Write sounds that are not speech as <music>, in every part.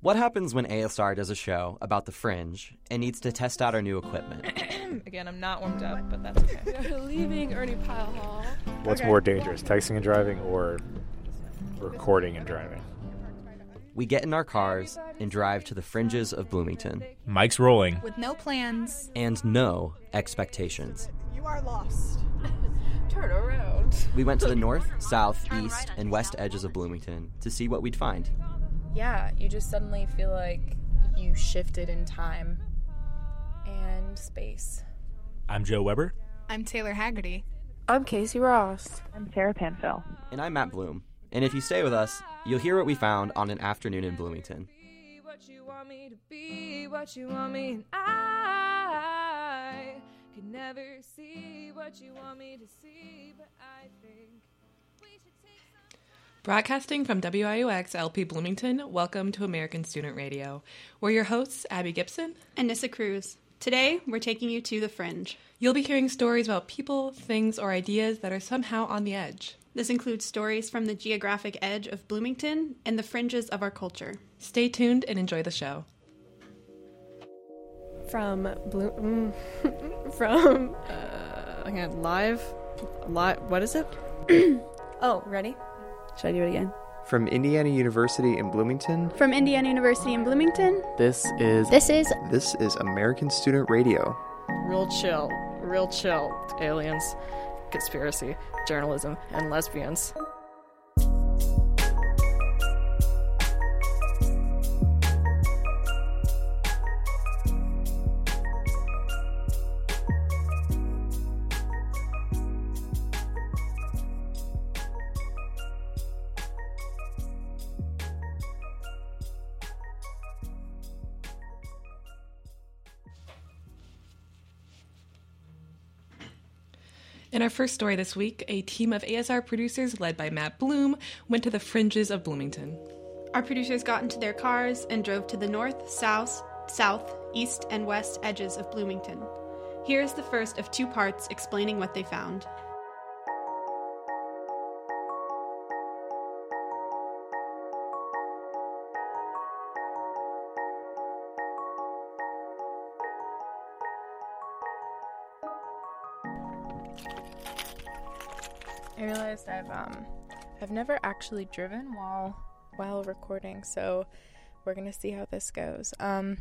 What happens when ASR does a show about the fringe and needs to test out our new equipment? <coughs> Again, I'm not warmed up, but that's okay. <laughs> We're leaving Ernie Pyle Hall. What's Okay. more dangerous, texting and driving or recording and driving? We get in our cars and drive to the fringes of Bloomington Mike's rolling. With no plans, and no expectations. You are lost. <laughs> Turn around. We went to the north, <laughs> south, east, and west edges of Bloomington to see what we'd find. Yeah, you just suddenly feel like you shifted in time and space. I'm Joe Weber. I'm Taylor Haggerty. I'm Casey Ross. I'm Sarah Panfil. And I'm Matt Bloom. And if you stay with us, you'll hear what we found on an afternoon in Bloomington. be what you want me to be, what you want me, and I could never see what you want me to see, but I think Broadcasting from WIUX LP Bloomington, welcome to American Student Radio. We're your hosts, Abby Gibson. And Nissa Cruz. Today, we're taking you to the fringe. You'll be hearing stories about people, things, or ideas that are somehow on the edge. This includes stories from the geographic edge of Bloomington and the fringes of our culture. Stay tuned and enjoy the show. From Blue. Mm, <laughs> from. Uh, again, live. Live. What is it? <clears throat> oh, ready? Should I do it again? From Indiana University in Bloomington, From Indiana University in Bloomington, this is this is this is American Student Radio. Real chill. Real chill. Aliens, conspiracy, journalism, and lesbians. In our first story this week, a team of ASR producers led by Matt Bloom went to the fringes of Bloomington. our producers got into their cars and drove to the north, south, south, east, and west edges of Bloomington. Here is the first of two parts explaining what they found. I've um I've never actually driven while while recording, so we're gonna see how this goes. Um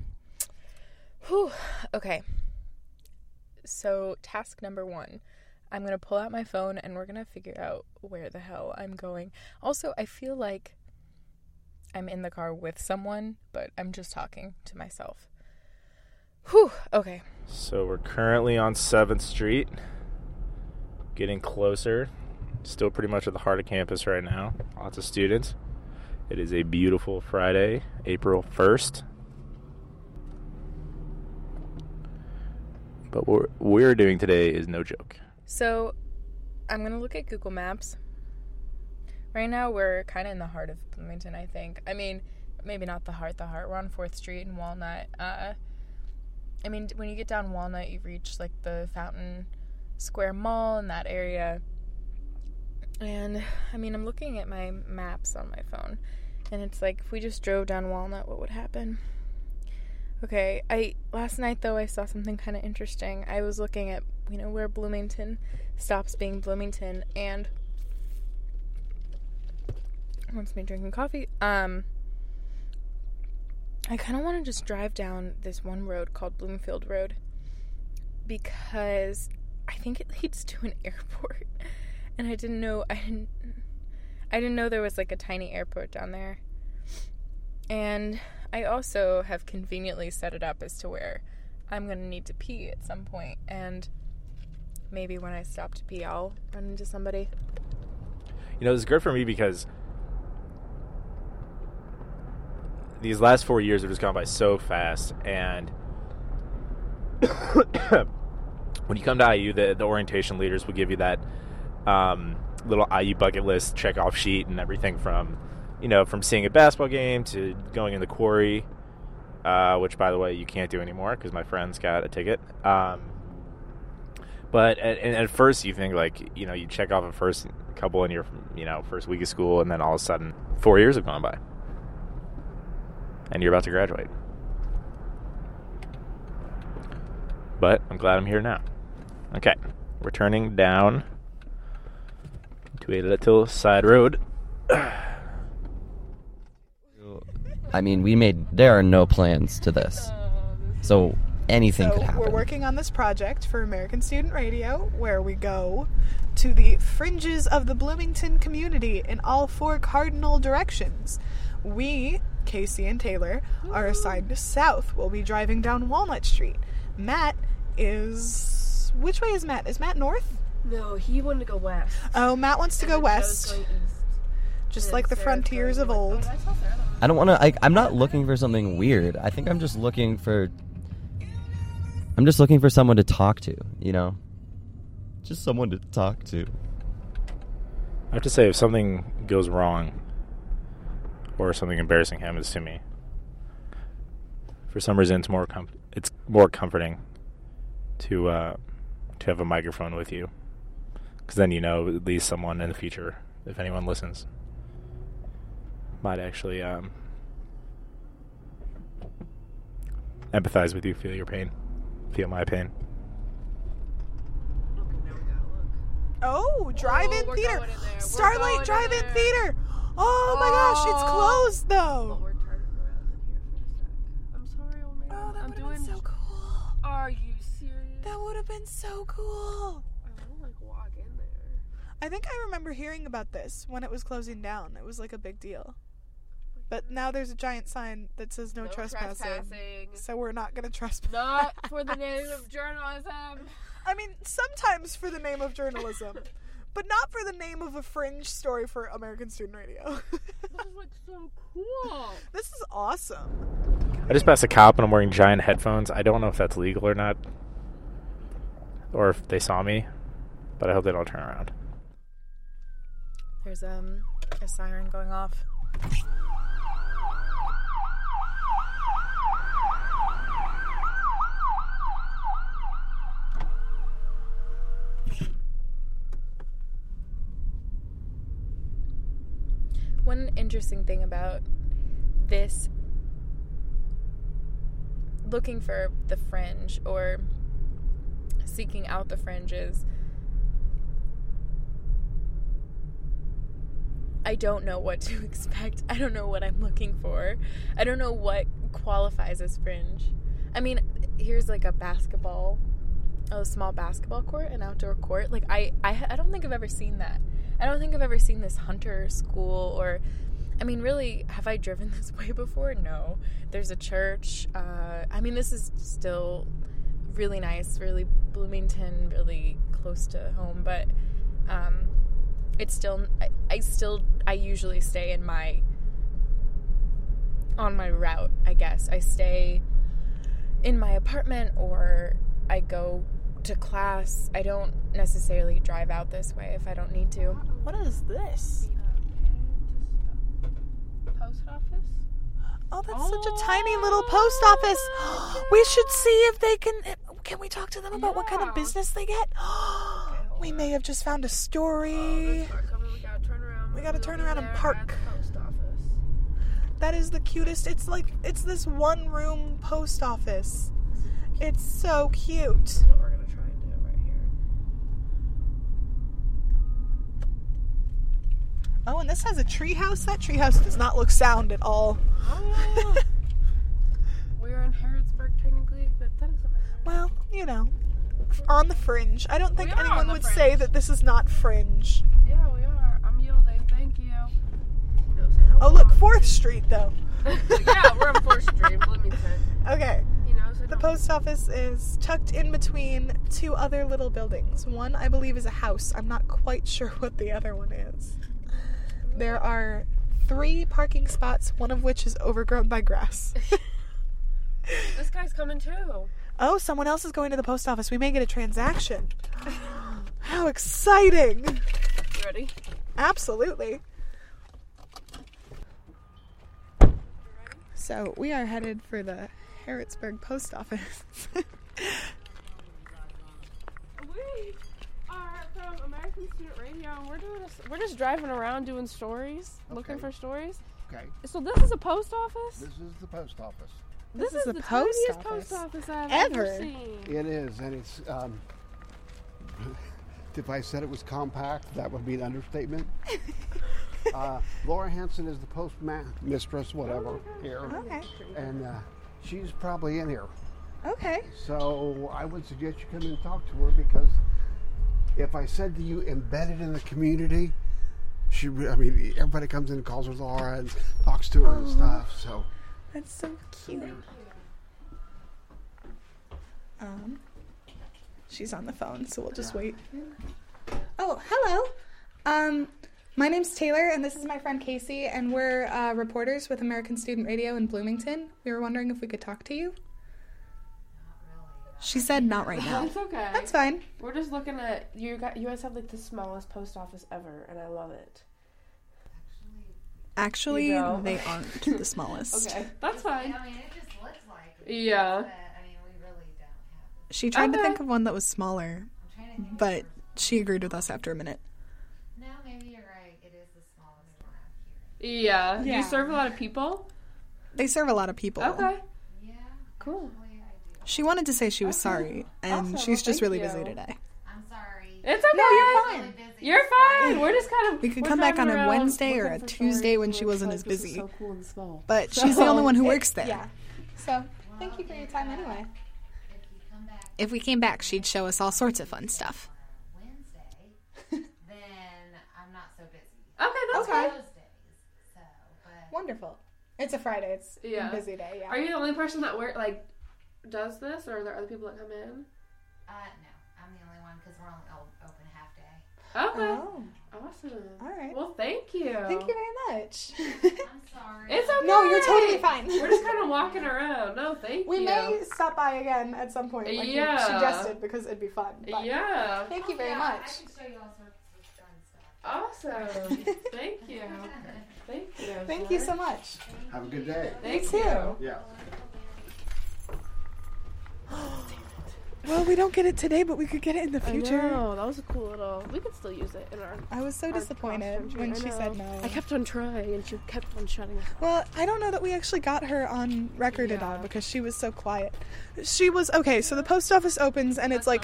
whew, okay. So task number one. I'm gonna pull out my phone and we're gonna figure out where the hell I'm going. Also, I feel like I'm in the car with someone, but I'm just talking to myself. Whew, okay. So we're currently on 7th Street, getting closer. Still pretty much at the heart of campus right now. Lots of students. It is a beautiful Friday, April 1st. But what we're doing today is no joke. So, I'm gonna look at Google Maps. Right now, we're kind of in the heart of Bloomington, I think. I mean, maybe not the heart, the heart. We're on Fourth Street and Walnut. Uh, I mean, when you get down Walnut, you reach like the Fountain Square Mall in that area. And I mean, I'm looking at my maps on my phone, and it's like if we just drove down Walnut, what would happen? Okay, I last night though I saw something kind of interesting. I was looking at you know where Bloomington stops being Bloomington, and wants me drinking coffee. Um, I kind of want to just drive down this one road called Bloomfield Road because I think it leads to an <laughs> airport, and I didn't know I didn't I didn't know there was like a tiny airport down there. And I also have conveniently set it up as to where I'm going to need to pee at some point and maybe when I stop to pee I'll run into somebody. You know, this is good for me because these last four years have just gone by so fast. And <coughs> when you come to IU, the, the orientation leaders will give you that um, little IU bucket list check off sheet and everything from, you know, from seeing a basketball game to going in the quarry, uh, which, by the way, you can't do anymore because my friends got a ticket. Um, but at, at first, you think like you know you check off a first couple in your you know first week of school, and then all of a sudden four years have gone by. and you're about to graduate. But I'm glad I'm here now. Okay, we're turning down to a little side road. I mean, we made there are no plans to this, so anything so could happen. we're working on this project for American Student Radio where we go to the fringes of the Bloomington community in all four cardinal directions. We, Casey and Taylor, are assigned to south. We'll be driving down Walnut Street. Matt is which way is Matt? Is Matt north? No, he wanted to go west. Oh, Matt wants to And go west, just like the Sarah's frontiers of north. old. Oh, I. I don't want to. I'm not looking for something weird. I think I'm just looking for. I'm just looking for someone to talk to. You know, just someone to talk to. I have to say, if something goes wrong or something embarrassing happens to me, for some reason it's more com- it's more comforting to uh, to have a microphone with you, because then you know at least someone in the future, if anyone listens, might actually um, empathize with you, feel your pain, feel my pain. Oh, drive-in we're theater. in Starlight going in Drive-In there. Theater. Oh, my gosh, it's Oh. closed But though. we're turning around in here for a sec. I'm sorry, old man. Oh, that would have been so cool. Are you serious? That would have been so cool. I don't like walk in there. I think I remember hearing about this when it was closing down. It was like a big deal. But now there's a giant sign that says no, No trespassing. trespassing. So we're not going to trespass. Not for the <laughs> name of journalism. I mean, sometimes for the name of journalism, but not for the name of a fringe story for American Student Radio. <laughs> This is like so cool. this is awesome. I just passed a cop and I'm wearing giant headphones. I don't know if that's legal or not, or if they saw me, but I hope they don't turn around. There's um a siren going off. One interesting thing about this looking for the fringe or seeking out the fringes I don't know what to <laughs> expect. I don't know what I'm looking for. I don't know what qualifies as fringe. I mean, here's like a basketball, a small basketball court, an outdoor court. Like I, I, I don't think I've ever seen that. I don't think I've ever seen this hunter school or, I mean, really, have I driven <laughs> this way before? No. There's a church. Uh, I mean, this is still really nice, really Bloomington, really close to home, but um, it's still I, I still I usually stay in my on my route, I guess. I stay in my apartment or I go to class. I don't necessarily drive out this way if I don't need to. What is this? Post office? Oh, that's such a tiny oh. little post office. <gasps> we should see if they can. Can we talk to them about what kind of business they get? <gasps> we may have just found a story. Oh, we gotta turn around. We gotta turn around and park. the post office. That is the cutest. It's like it's this one room post office. It's so cute. That's what we're gonna try and do right here. Oh, and this has a treehouse. That treehouse does not look sound at all. Oh, <laughs> we're in Harrodsburg technically, but that doesn't matter. Well, you know, on the fringe. I don't think We are on anyone would say that this is not fringe. Yeah, we are. I'm yielding. Thank you. Oh, look, Fourth Street though. <laughs> yeah, we're on 4th Street, Bloomington. Okay. You know, so The post office is tucked in between two other little buildings. One, I believe, is a house. I'm not quite sure what the other one is. There are three parking spots, one of which is overgrown by grass. <laughs> <laughs> This guy's coming too. Oh, someone else is going to the post office. We may get a transaction. <gasps> How exciting! You ready? Absolutely. So we are headed for the Harrodsburg post office. <laughs> We are from American Student Radio, and we're doing. A, we're just driving around doing stories, looking for stories. Okay. So this is a post office. This is the post office. This, This is, is the a post office. post office I've Ever. ever seen. It is, and it's. Um, <laughs> if I said it was compact, that would be an understatement. <laughs> uh, Laura Hanson is the postmistress, whatever, here, Okay. and uh, she's probably in here. Okay. So I would suggest you come in and talk to her because if I said to you embedded in the community, she, I mean, everybody comes in and calls her Laura and talks to her and stuff. So That's so cute. Um, she's on the phone, so we'll just wait. Oh, hello. Um, my name's Taylor, and this is my friend Casey, and we're uh, reporters with American Student Radio in Bloomington. We were wondering if we could talk to you. She said not right now. <laughs> That's okay. That's fine. We're just looking at you. Got you guys have like the smallest post office ever, and I love it. Actually, You don't. they aren't the smallest. <laughs> Okay, that's fine. I mean, it just looks like. Yeah. But, I mean, we really don't have She tried to think of one that was smaller, I'm trying to think. but she agreed with us after a minute. No, maybe you're right. It is the smallest one out here. Yeah. Yeah. you serve a lot of people? They serve a lot of people. Okay. Yeah. Cool. Actually, I do. She wanted to say she was sorry, and Awesome. she's Well, just really thank busy today. I'm sorry. It's okay. No, you're fine. busy. You're fine. We're just kind of. We could come back on a around Wednesday or a Tuesday when she wasn't as busy. So cool and small. But she's the only one who it- works there. Yeah. So, thank you for your time anyway. If you come back If we came back, she'd show us all sorts of fun stuff. Wednesday, then I'm not so busy. Okay, that's Okay. fine. Those days. So, Wonderful. It's a Friday. It's Yeah. a busy day. Yeah. Are you the only person that work like does this, or are there other people that come in? uh, no, I'm the only one because we're only o- open half day. Okay. Oh, Awesome. all right. Well, thank you. Thank you very much. I'm <laughs> sorry. It's okay. No, you're totally fine. We're just kind of <laughs> walking around. No, thank we you. We may stop by again at some point, like Yeah. you suggested, because it'd be fun. But Yeah. Thank you very Yeah, much. I can show you all sorts of fun stuff. Awesome. <laughs> thank you. Thank you. Thank you so much. have a good day. Thank You too. you. Yeah. <gasps> Well, we don't get it today, but we could get it in the future. I know that was a cool little. We could still use it in our. I was so disappointed when she said no. I kept on trying, and she kept on shutting. us off. Well, I don't know that we actually got her on record at all because she was so quiet. She was okay. So the post office opens and it's like,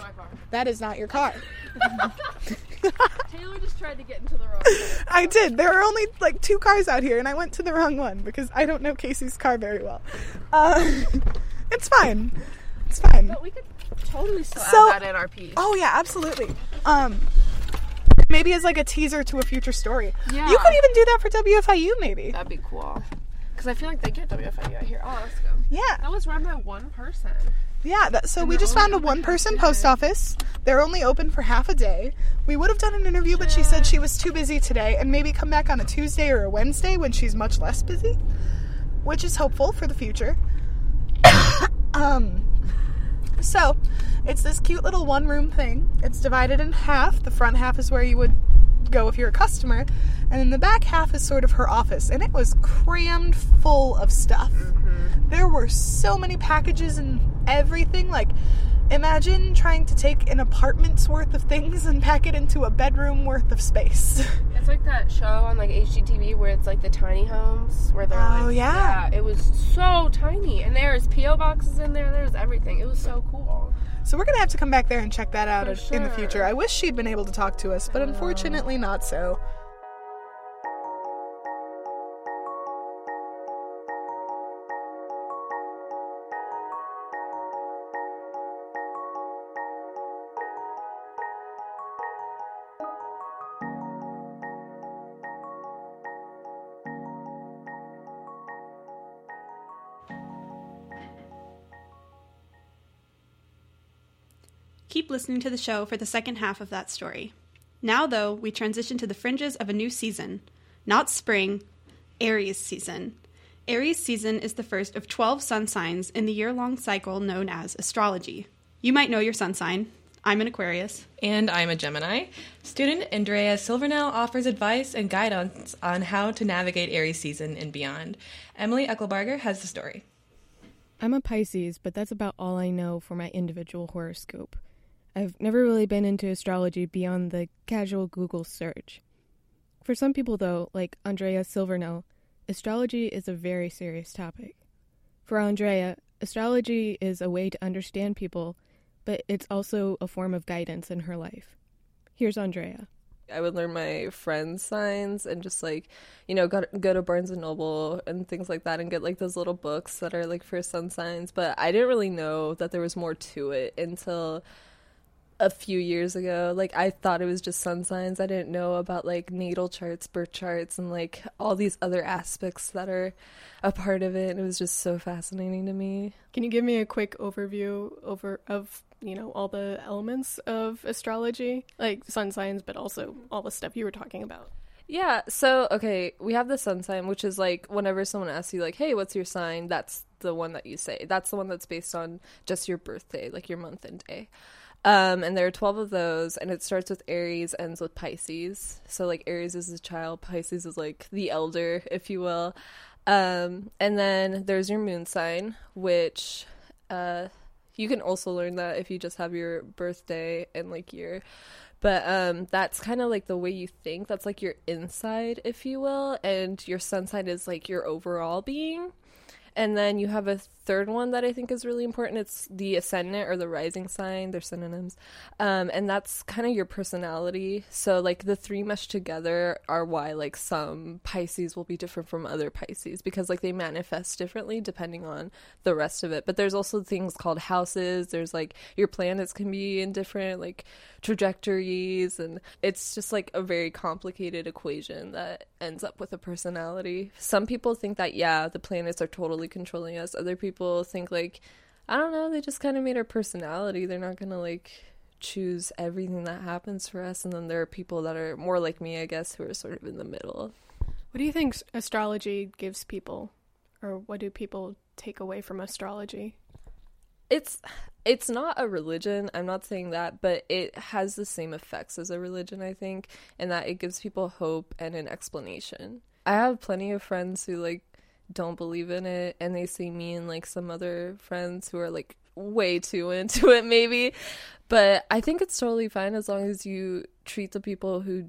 that is not your car. <laughs> Taylor just tried to get into the wrong. <laughs> I did. There are only like two cars out here, and I went to the wrong one because I don't know Casey's car very well. Uh, <laughs> it's fine. It's fine. But we could totally still So- add that in our piece. Oh yeah, absolutely. Um, maybe as like a teaser to a future story. Yeah. You could even do that for WFIU, maybe. That'd be cool. Because I feel like they get WFIU out here. I'll ask them. Yeah. That was run by one person. Yeah, that, so And we just found a one person post office. They're only open for half a day. We would have done an interview, but she said she was too busy today and maybe come back on a Tuesday or a Wednesday when she's much less busy, which is hopeful for the future. <coughs> um, so it's this cute little one room thing. It's divided in half. The front half is where you would go if you're a customer, and then the back half is sort of her office, and it was crammed full of stuff. Mm-hmm. There were so many packages and everything. Like, imagine trying to take an apartment's worth of things and pack it into a bedroom worth of space. <laughs> It's like that show on like HGTV where it's like the tiny homes where they're Oh, like yeah. it was so tiny and there's PO boxes in there. There's everything. It was so cool. So we're gonna have to come back there and check that out For in the future. I wish she'd been able to talk to us, but unfortunately not so. Keep listening to the show for the second half of that story. Now, though, we transition to the fringes of a new season. Not spring, Aries season. Aries season is the first of 12 sun signs in the year long cycle known as astrology. You might know your sun sign. I'm an Aquarius. And I'm a Gemini. Student Andrea Silvernell offers advice and guidance on how to navigate Aries season and beyond. Emily Eckelbarger has the story. I'm a Pisces, but that's about all I know for my individual horoscope. I've never really been into astrology beyond the casual Google search. For some people, though, like Andrea Silverno, astrology is a very serious topic. For Andrea, astrology is a way to understand people, but it's also a form of guidance in her life. Here's Andrea. I would learn my friends' signs and just like, you know, go, go to Barnes and Noble and things like that and get like those little books that are like for sun signs. But I didn't really know that there was more to it until a few years ago. Like I thought it was just sun signs. I didn't know about like natal charts, birth charts, and like all these other aspects that are a part of it. And It was just so fascinating to me. Can you give me a quick overview over of you know all the elements of astrology, like sun signs, but also all the stuff you were talking about? Yeah, so okay, we have the sun sign, which is like whenever someone asks you like, "Hey, what's your sign?" That's the one that you say. That's the one that's based on just your birthday, like your month and day. Um, and there are 12 of those, and it starts with Aries, ends with Pisces. So, like, Aries is the child, Pisces is like the elder, if you will. Um, and then there's your moon sign, which uh, you can also learn that if you just have your birthday and like year. But um, that's kind of like the way you think. That's like your inside, if you will. And your sun sign is like your overall being. And then you have a third one that I think is really important. It's the ascendant or the rising sign. They're synonyms. Um, and that's kind of your personality. So, like, the three meshed together are why, like, some Pisces will be different from other Pisces because, like, they manifest differently depending on the rest of it. But there's also things called houses. There's, like, your planets can be in different, like, trajectories. And it's just, like, a very complicated equation that ends up with a personality. Some people think that, yeah, the planets are totally controlling us. Other people think like I don't know, they just kind of made our personality. They're not going to like choose everything that happens for us and then there are people that are more like me, I guess, who are sort of in the middle. What do you think astrology gives people or what do people take away from astrology? It's it's not a religion. I'm not saying that, but it has the same effects as a religion, I think, in that it gives people hope and an explanation. I have plenty of friends who like don't believe in it and they see me and like some other friends who are like way too into <laughs> it maybe but i think it's totally fine as long as you treat the people who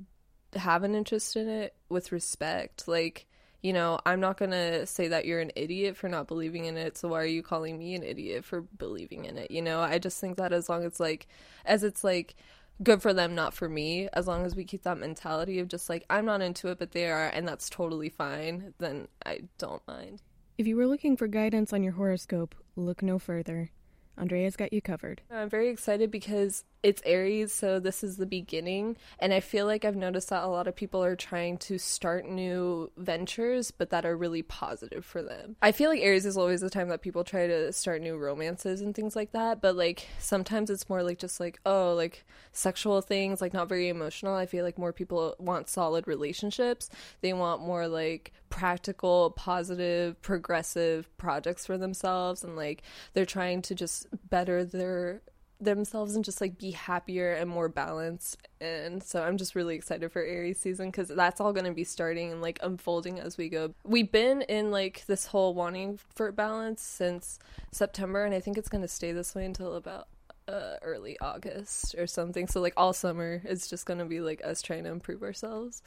have an interest in it with respect like you know i'm not going to say that you're an idiot for not believing in it so why are you calling me an idiot for believing in it you know i just think that as long as like as it's like good for them, not for me. As long as we keep that mentality of just like, I'm not into it, but they are, and that's totally fine, then I don't mind. If you were looking for guidance on your horoscope, look no further. Andrea's got you covered. I'm very excited because it's Aries, so this is the beginning. And I feel like I've noticed that a lot of people are trying to start new ventures, but that are really positive for them. I feel like Aries is always the time that people try to start new romances and things like that, but like sometimes it's more like just like, oh, like sexual things, like not very emotional. I feel like more people want solid relationships. They want more like practical, positive, progressive projects for themselves and like they're trying to just better their themselves and just like be happier and more balanced. And so i'm just really excited for aries season because that's all going to be starting and like unfolding as we go. We've been in like this whole wanting for balance since september and i think it's going to stay this way until about uh, early august or something. So like all summer is just going to be like us trying to improve ourselves.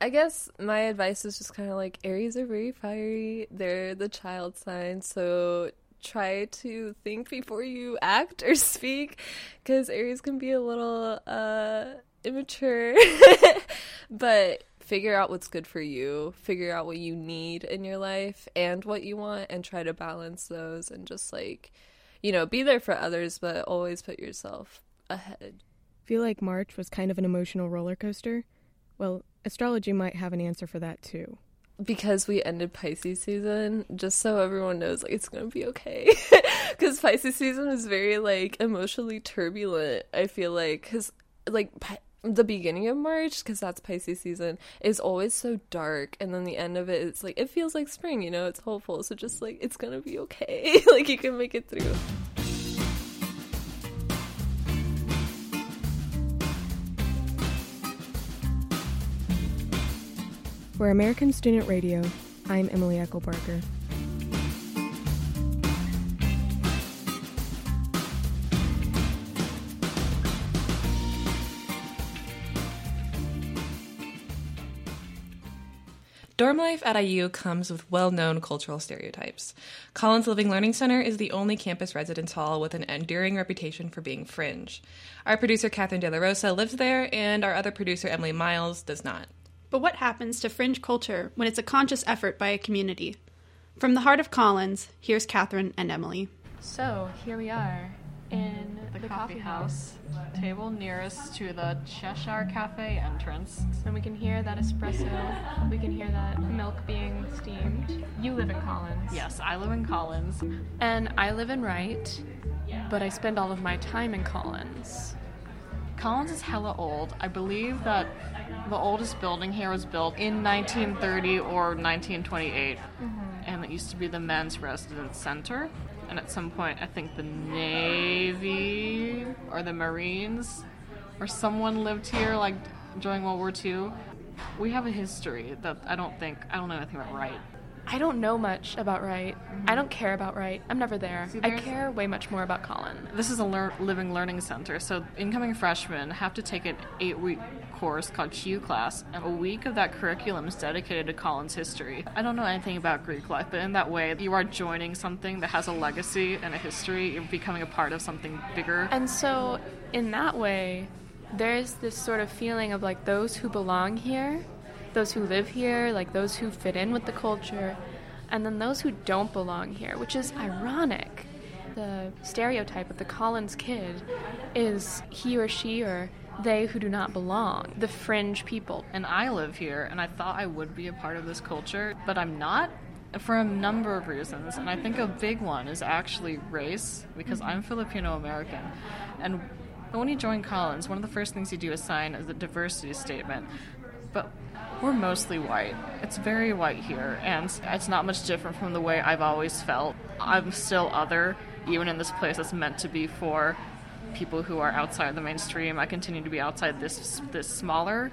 I guess my advice is just kind of like Aries are very fiery. They're the child sign, so try to think before you act or speak because Aries can be a little uh, immature. <laughs> but figure out what's good for you, figure out what you need in your life and what you want, and try to balance those and just like, you know, be there for others, but always put yourself ahead. Feel like March was kind of an emotional roller coaster? Well, astrology might have an answer for that too because we ended Pisces season, just so everyone knows, like it's gonna be okay. <laughs> Because Pisces season is very like emotionally turbulent. I feel like because like Pi- the beginning of March, because that's Pisces season, is always so dark, and then the end of it, it's like it feels like spring. You know, it's hopeful. So just like it's gonna be okay. <laughs> like you can make it through. For American Student Radio, I'm Emily Eckelbarger. Dorm life at IU comes with well known cultural stereotypes. Collins Living Learning Center is the only campus residence hall with an enduring reputation for being fringe. Our producer, Catherine De La Rosa, lives there, and our other producer, Emily Miles, does not. But what happens to fringe culture when it's a conscious effort by a community? From the heart of Collins, here's Catherine and Emily. So here we are in the, coffee house, table nearest to the Cheshire Cafe entrance. And we can hear that espresso, we can hear that milk being steamed. You live in Collins. Yes, I live in Collins. And I live in Wright, but I spend all of my time in Collins. Collins is hella old. I believe that the oldest building here was built in 1930 or 1928. Mm-hmm. And it used to be the men's residence center. And at some point, I think the Navy or the Marines or someone lived here like during World War II. We have a history that I don't think, I don't know anything about right. I don't know much about Wright. I don't care about Wright. I'm never there. I care way much more about Colin. This is a lear- living learning center, so incoming freshmen have to take an eight week course called Q class, and a week of that curriculum is dedicated to Collins history. I don't know anything about Greek life, but in that way, you are joining something that has a legacy and a history. You're becoming a part of something bigger. And so, in that way, there's this sort of feeling of like those who belong here, those who live here, like those who fit in with the culture, and then those who don't belong here, which is ironic. The stereotype of the Collins kid is he or she or they who do not belong, the fringe people. And I live here, and I thought I would be a part of this culture, but I'm not for a number of reasons. And I think a big one is actually race, because mm-hmm. I'm Filipino American. And when you join Collins, one of the first things you do is sign is a diversity statement. But we're mostly white. It's very white here, and it's not much different from the way I've always felt. I'm still other, even in this place that's meant to be for people who are outside the mainstream. I continue to be outside this this smaller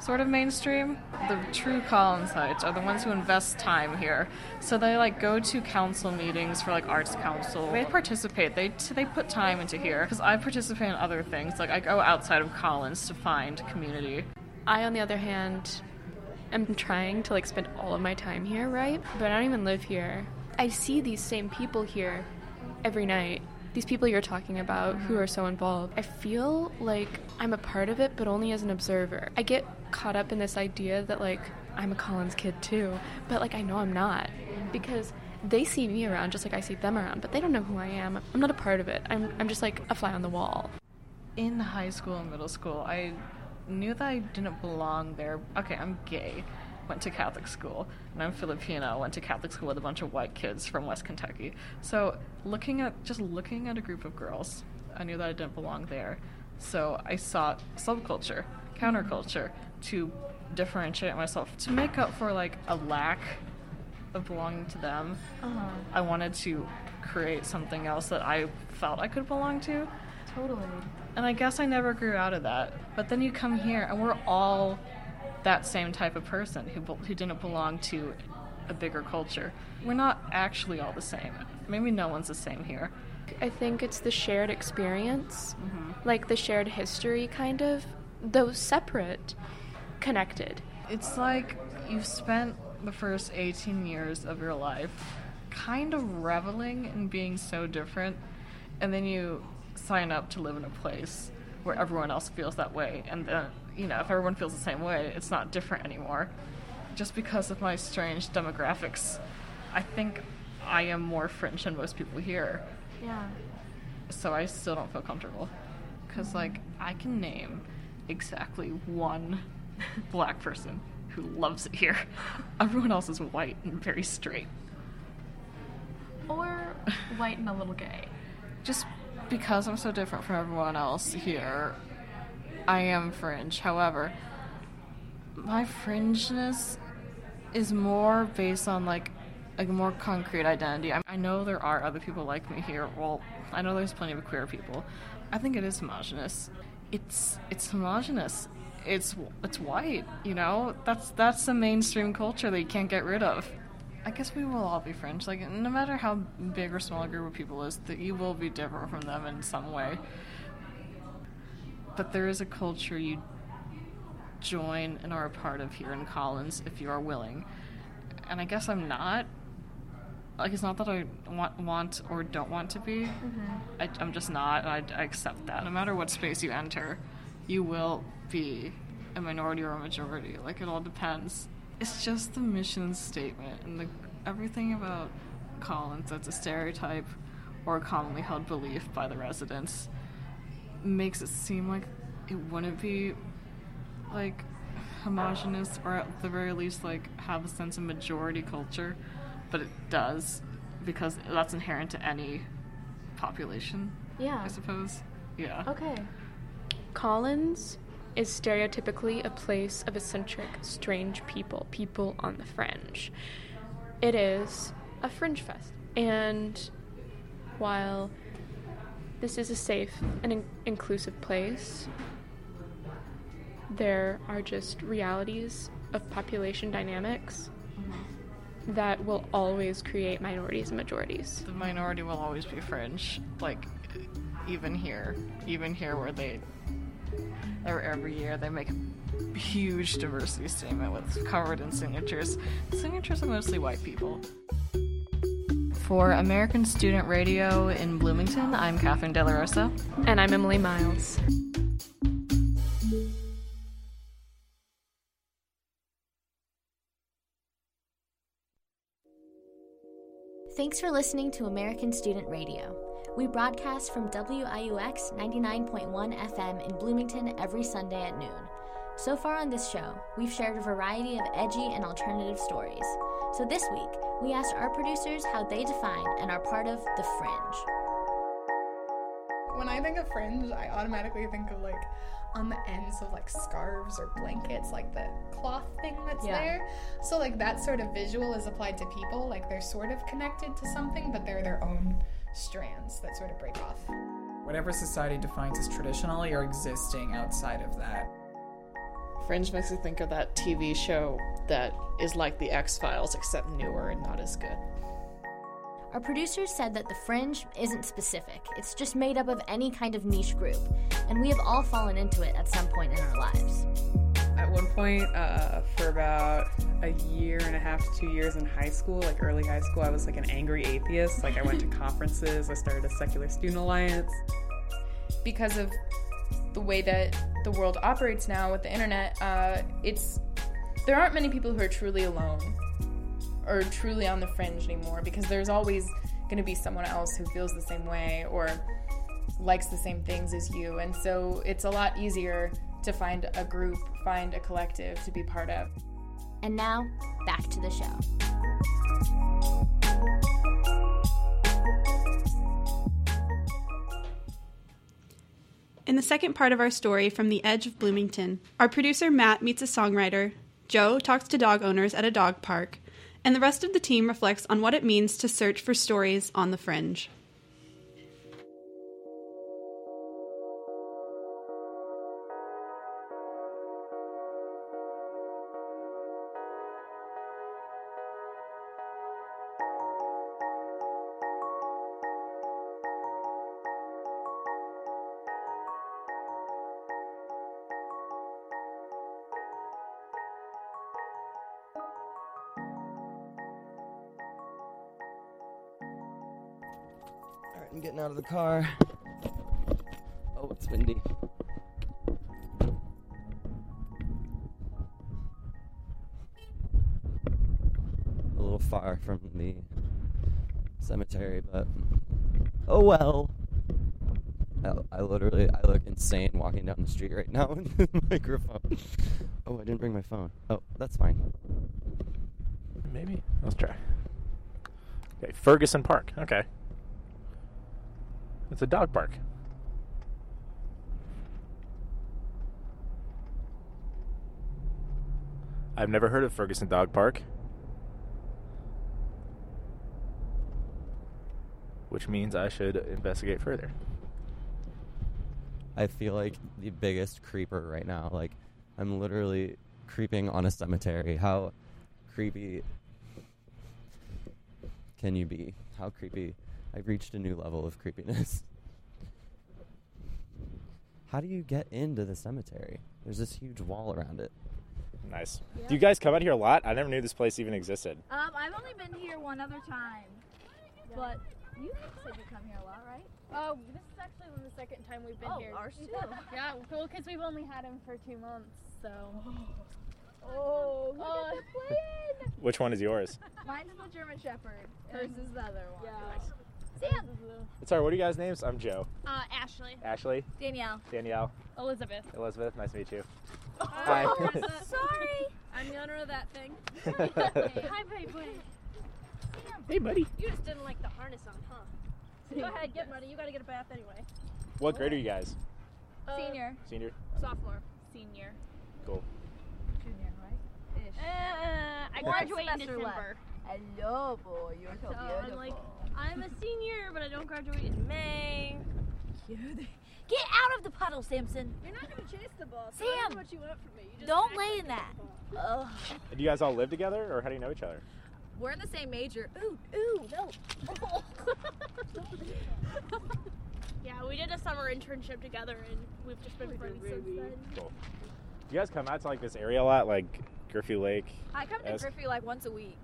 sort of mainstream. The true Collinsites are the ones who invest time here. So they like go to council meetings for like arts council. They participate. They they put time into here because I participate in other things. Like I go outside of Collins to find community. I, on the other hand, am trying to like spend all of my time here, right? But I don't even live here. I see these same people here every night. These people you're talking about who are so involved. I feel like I'm a part of it, but only as an observer. I get caught up in this idea that like I'm a Collins kid too, but like I know I'm not because they see me around just like I see them around, but they don't know who I am. I'm not a part of it. I'm I'm just like a fly on the wall. In high school and middle school, I knew that I didn't belong there. Okay, I'm gay. Went to Catholic school, and I'm Filipino. Went to Catholic school with a bunch of white kids from West Kentucky. So, looking at just looking at a group of girls, I knew that I didn't belong there. So, I sought subculture, counterculture to differentiate myself, to make up for like a lack of belonging to them. Uh-huh. I wanted to create something else that I felt I could belong to. Totally. And I guess I never grew out of that. But then you come here, and we're all that same type of person who, who didn't belong to a bigger culture. We're not actually all the same. Maybe no one's the same here. I think it's the shared experience, mm-hmm. like the shared history, kind of, though separate, connected. It's like you've spent the first 18 years of your life kind of reveling in being so different, and then you sign up to live in a place where everyone else feels that way. And then, you know, if everyone feels the same way, it's not different anymore. Just because of my strange demographics, I think I am more French than most people here. Yeah. So I still don't feel comfortable. Because, like, I can name exactly one <laughs> black person who loves it here. Everyone else is white and very straight. Or white and a little gay. Just because I'm so different from everyone else here, I am fringe. However, my fringeness is more based on like a more concrete identity. I, I know there are other people like me here. Well, I know there's plenty of queer people. I think it is homogenous. It's it's homogenous. It's it's white. You know, that's that's the mainstream culture that you can't get rid of. I guess we will all be fringe. Like no matter how big or small a group of people is, that you will be different from them in some way. But there is a culture you join and are a part of here in Collins if you are willing. and I guess I'm not. Like it's not that I want want or don't want to be. Mm-hmm. I, I'm just not, and I, I accept that. No matter what space you enter, you will be a minority or a majority. Like it all depends. It's just the mission statement and the everything about Collins that's a stereotype or a commonly held belief by the residents makes it seem like it wouldn't be like homogenous or at the very least like have a sense of majority culture but it does because that's inherent to any population Yeah. i suppose yeah Okay. Collins is stereotypically a place of eccentric, strange people, people on the fringe. It is a fringe fest. And while this is a safe and in- inclusive place, there are just realities of population dynamics mm-hmm. that will always create minorities and majorities. the minority will always be fringe like even here even here where they every year they make a huge diversity statement with covered in signatures the signatures are mostly white people for american student radio in bloomington i'm catherine de la rosa And I'm Emily Miles. Thanks for listening to American Student Radio. We broadcast from WIUX 99.1 FM in Bloomington every Sunday at noon. So far on this show, we've shared a variety of edgy and alternative stories. So this week, we asked our producers how they define and are part of the fringe. When I think of fringe, I automatically think of like on the ends of like scarves or blankets, like the cloth thing that's Yeah. there. So like that sort of visual is applied to people, like they're sort of connected to something, but they're their own strands that sort of break off. Whatever society defines as traditional, you're existing outside of that. Fringe makes me think of that TV show that is like the X Files, except newer and not as good. Our producers said that the fringe isn't specific, it's just made up of any kind of niche group, and we have all fallen into it at some point in our lives. At one point, uh, for about a year and a half to two years in high school, like early high school, I was like an angry atheist. Like I went to <laughs> conferences, I started a secular student alliance. because of the way that the world operates now with the internet, uh, it's there aren't many people who are truly alone or truly on the fringe anymore because there's always going to be someone else who feels the same way or likes the same things as you, and so it's a lot easier to find a group, find a collective to be part of. And now, back to the show. In the second part of our story from the edge of Bloomington, our producer Matt meets a songwriter, Joe talks to dog owners at a dog park, and the rest of the team reflects on what it means to search for stories on the fringe. I'm getting out of the car. Oh, it's windy. A little far from the cemetery, but oh well. I, I literally, I look insane walking down the street right now <laughs> with the microphone. Oh, I didn't bring my phone. Oh, that's fine. Maybe. Let's try. Okay, Ferguson Park. Okay. It's a dog park. I've never heard of Ferguson Dog Park. Which means I should investigate further. I feel like the biggest creeper right now. Like, I'm literally creeping on a cemetery. How creepy can you be? How creepy? I've reached a new level of creepiness. How do you get into the cemetery? There's this huge wall around it. Nice. Do you guys come out here a lot? I never knew this place even existed. Um, I've only been here one other time, but you said you come here a lot, right? Oh, this is actually the second time we've been Oh, here. ours too. <laughs> yeah, well, because we've only had him for two months, so. <gasps> Oh, look Uh, at the plan! Which one is yours? <laughs> Mine's the German Shepherd. Hers is the other one. Yeah. Sam. Sorry, what are you guys' names? I'm Joe. Uh, Ashley. Ashley. Danielle. Danielle. Elizabeth. Elizabeth. Nice to meet you. Oh, Hi. <laughs> Sorry. I'm the owner of that thing. <laughs> Hi, baby. Hey, buddy. You just didn't like the harness on, huh? So Go ahead, get ready. You gotta get a bath anyway. What grade are you guys? Senior. Senior. Sophomore. Senior. Cool. Junior, right? Ish. Uh, I One graduate in December. left. Hello, boy. You're so, So beautiful. I'm like, I'm a senior, but I don't graduate in May. Get out of the puddle, Samson. You're not gonna chase the ball. Sam, That's what you want from me. You just Don't act lay in that. ball. Ugh. Do you guys all live together, or how do you know each other? We're in the same major. Ooh, ooh, no. <laughs> Yeah, we did a summer internship together, and we've just been friends since then. Cool. Do you guys come out to like this area a lot, like Griffey Lake? I come to Griffey like once a week.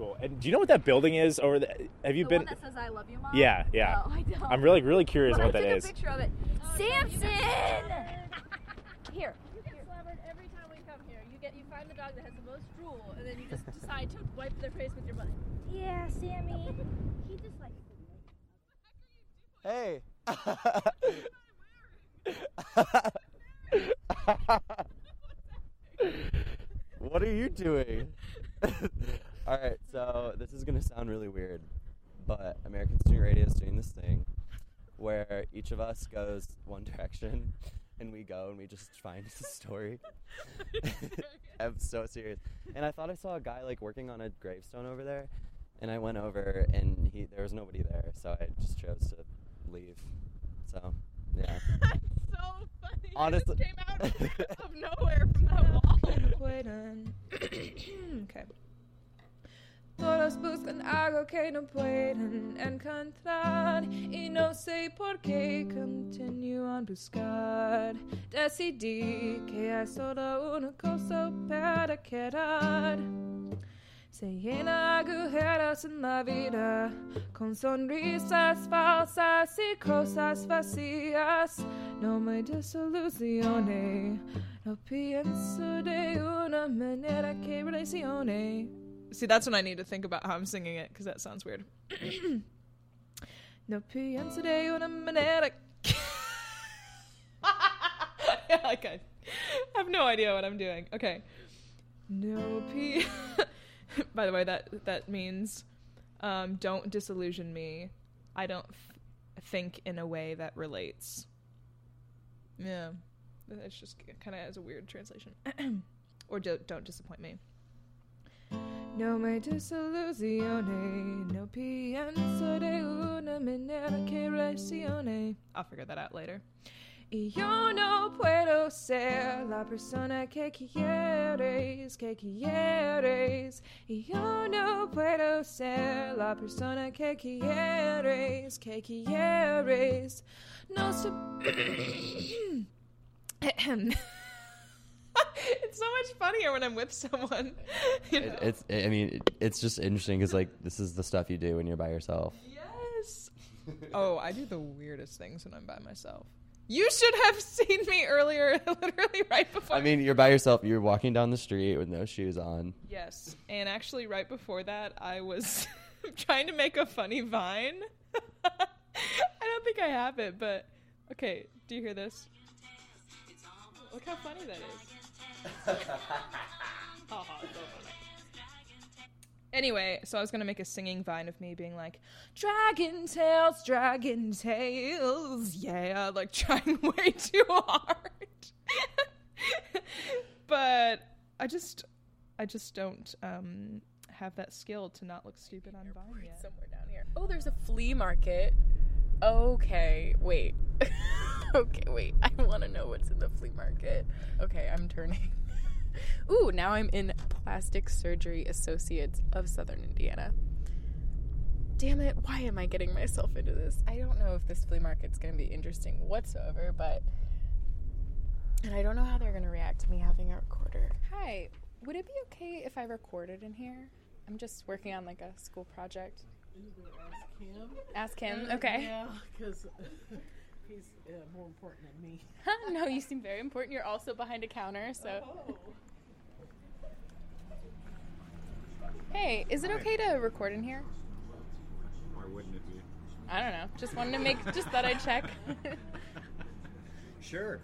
Cool. And do you know what that building is over there? Have you the been? one that says I love you, mom. Yeah, yeah. Oh, I don't. I'm really, really curious But what I that took is. a picture of it. Samson. Here. You get slobbered every time we come here. You get you find the dog that has the most drool, and then you just <laughs> decide to wipe their face with your butt. Yeah, Sammy. <laughs> he just like. Hey. <laughs> what are you doing? All right, so this is gonna sound really weird, but American Student Radio is doing this thing where each of us goes one <laughs> direction, and we go and we just find a story. <laughs> I'm so serious. And I thought I saw a guy like working on a gravestone over there, and I went over and he there was nobody there, so I just chose to leave. So yeah. <laughs> That's so funny. Honestly- You just came out of nowhere from that wall. <coughs> <coughs> okay. Todos buscan algo que no pueden encontrar y no sé por qué continúan buscar. Decidí que hay solo una cosa para quedar. Se llena agujeros en la vida con sonrisas falsas y cosas vacías. No me desilusione, no pienso de una manera que relacione. See, that's when I need to think about how I'm singing it because that sounds weird. no pienso de una manera. <laughs> yeah, like I have no idea what I'm doing. Okay. No p. <laughs> By the way, that that means um, don't disillusion me. I don't f- think in a way that relates. Yeah, it's just kind of as a weird translation. <clears throat> or do, don't disappoint me. No me desilusione, no pienso de una manera que relacione. I'll figure that out later. Y yo no puedo ser la persona que quieres, que quieres. Y yo no puedo ser la persona que quieres, que quieres. No se... <clears throat> much funnier when I'm with someone. <laughs> You know? It, it's I mean it, it's just interesting because like this is the stuff you do when you're by yourself. Yes. <laughs> oh, I do the weirdest things when I'm by myself. You should have <laughs> seen me earlier, literally right before. I mean, you're by yourself. You're walking down the street with no shoes on. Yes, and actually, right before that, I was trying to make a funny vine. I don't think I have it, but okay. Do you hear this? Look how funny that is. Haha, so funny. Anyway, so I was gonna make a singing vine of me being like, "Dragon tails, dragon tails, yeah," like <laughs> trying way too hard. but I just, I just don't um, have that skill to not look stupid on Vine yet. Somewhere down here. Oh, there's a flea market. Okay, wait. <laughs> <laughs> okay, wait. I want to know what's in the flea market. Okay, I'm turning. <laughs> Ooh, now I'm in Plastic Surgery Associates of Southern Indiana. Damn it, why am I getting myself into this? I don't know if this flea market's going to be interesting whatsoever, but And I don't know how they're going to react to me having a recorder. Hi, would it be okay if I recorded in here? I'm just working on like a school project. Ask him. Ask him, okay. Yeah, because <laughs> he's uh, more important than me. <laughs> no, you seem very important. You're also behind a counter, so. Hey, is it Hi. okay to record in here? Why wouldn't it be? I don't know. Just wanted to make, just thought I'd check. Sure.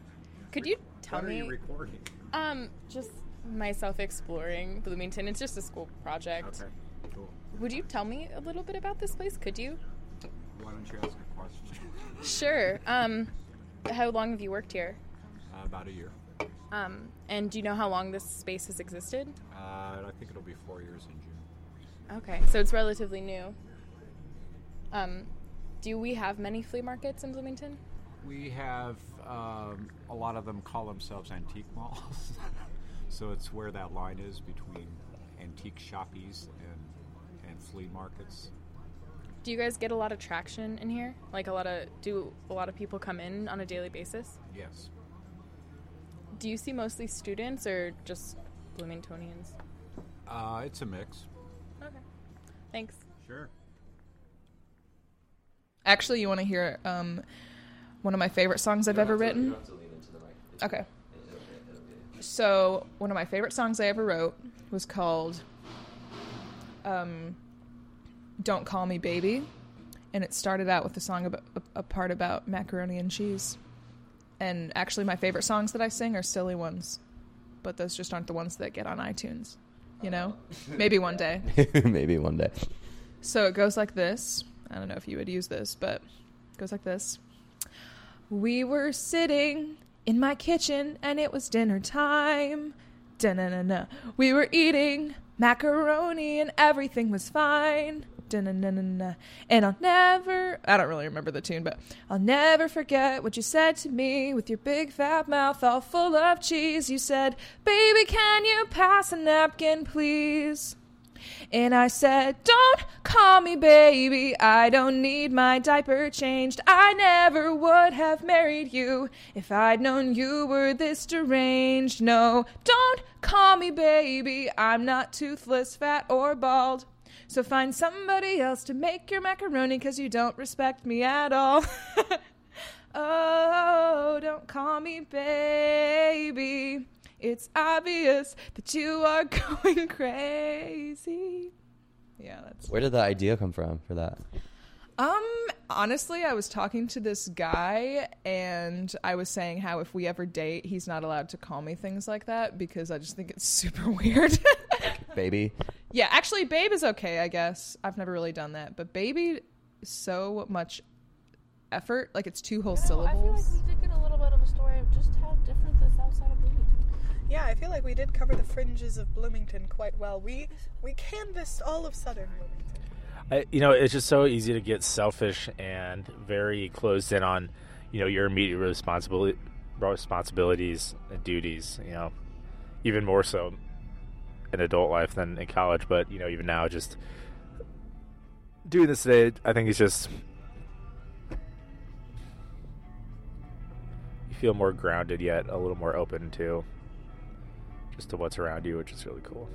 Could you tell what me? are you recording? Um, just myself exploring Bloomington. It's just a school project. Okay, cool. Would you tell me a little bit about this place? Could you? Why don't you ask a question? Sure. Um, how long have you worked here? Uh, about a year. Um, and do you know how long this space has existed? Uh, I think it'll be four years in June. Okay, so it's relatively new. Um, do we have many flea markets in Bloomington? We have um, a lot of them call themselves antique malls. <laughs> so it's where that line is between antique shoppies and, and flea markets. Do you guys get a lot of traction in here? Like a lot of do a lot of people come in on a daily basis? Yes. Do you see mostly students or just Bloomingtonians? Uh, it's a mix. Okay. Thanks. Sure. Actually, you want to hear um, one of my favorite songs I've ever written? Okay. So, one of my favorite songs I ever wrote was called um, Don't Call Me Baby. And it started out with a song about a, a part about macaroni and cheese. And actually, my favorite songs that I sing are silly ones, but those just aren't the ones that get on iTunes. You know? Oh. Maybe one <laughs> day. <laughs> Maybe one day. So it goes like this. I don't know if you would use this, but it goes like this. We were sitting in my kitchen and it was dinner time. Da-na-na-na. We were eating macaroni and everything was fine. And I'll never, I don't really remember the tune, but I'll never forget what you said to me with your big fat mouth all full of cheese. You said, Baby, can you pass a napkin, please? And I said, Don't call me baby. I don't need my diaper changed. I never would have married you if I'd known you were this deranged. No, don't call me baby. I'm not toothless, fat, or bald. So find somebody else to make your macaroni because you don't respect me at all. <laughs> oh, don't call me baby. It's obvious that you are <laughs> going crazy. Yeah, that's. Where did the idea come from for that? Um, honestly, I was talking to this guy and I was saying how if we ever date, he's not allowed to call me things like that because I just think it's super <laughs> weird. Baby. yeah, actually, babe is okay, I guess. I've never really done that, but baby, is so much effort. Like it's two whole syllables. I feel like we did get a little bit of a story of just how different this outside of Bloomington. Yeah, I feel like we did cover the fringes of Bloomington quite well. We we canvassed all of southern Bloomington. I, you know, it's just so easy to get selfish and very closed in on, you know, your immediate responsibility, responsibilities and duties. You know, even more so in adult life than in college. But you know, even now, just doing this today, I think it's just you feel more grounded, yet a little more open to just to what's around you, which is really cool.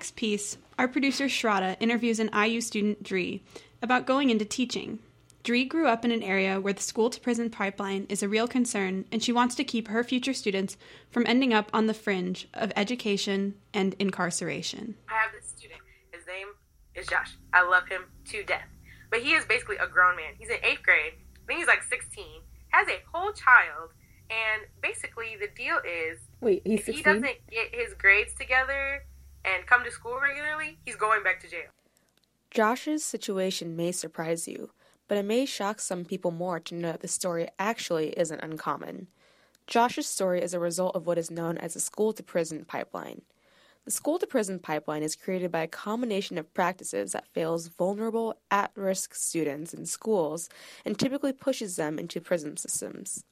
Next piece, our producer Shraddha interviews an IU student, Dree, about going into teaching. Dree grew up in an area where the school to prison pipeline is a real concern, and she wants to keep her future students from ending up on the fringe of education and incarceration. I have this student. His name is Josh. I love him to death. But he is basically a grown man. He's in eighth grade. I think he's like 16. Has a whole child. And basically, the deal is Wait, he's if he doesn't get his grades together and come to school regularly, he's going back to jail. Josh's situation may surprise you, but it may shock some people more to know that the story actually isn't uncommon. Josh's story is a result of what is known as the school to prison pipeline. The school to prison pipeline is created by a combination of practices that fails vulnerable, at risk students in schools and typically pushes them into prison systems.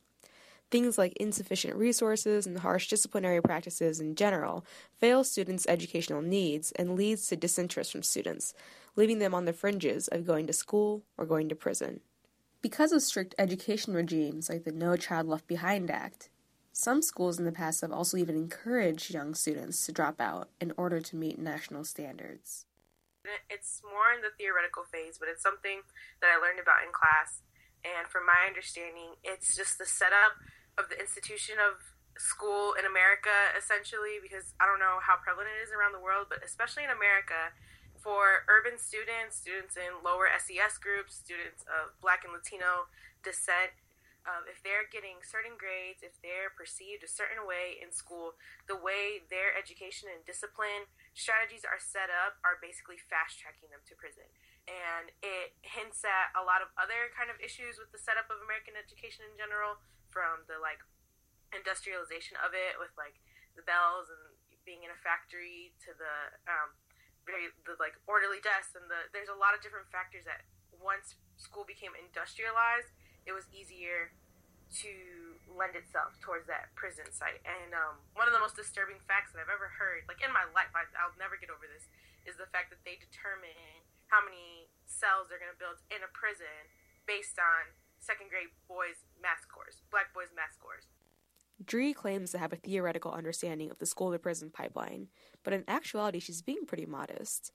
Things like insufficient resources and harsh disciplinary practices in general fail students' educational needs and leads to disinterest from students, leaving them on the fringes of going to school or going to prison. Because of strict education regimes like the No Child Left Behind Act, some schools in the past have also even encouraged young students to drop out in order to meet national standards. It's more in the theoretical phase, but it's something that I learned about in class. And from my understanding, it's just the setup of the institution of school in America, essentially, because I don't know how prevalent it is around the world, but especially in America, for urban students, students in lower SES groups, students of Black and Latino descent, um, if they're getting certain grades, if they're perceived a certain way in school, the way their education and discipline strategies are set up are basically fast tracking them to prison. And it hints at a lot of other kind of issues with the setup of American education in general, from the like industrialization of it with like the bells and being in a factory to the um, very the like orderly desks and the there's a lot of different factors that once school became industrialized it was easier to lend itself towards that prison site. And um, one of the most disturbing facts that i've ever heard like in my life I, i'll never get over this is the fact that they determine how many cells they're going to build in a prison based on second grade boys math scores black boys math scores Dree claims to have a theoretical understanding of the school to prison pipeline, but in actuality, she's being pretty modest.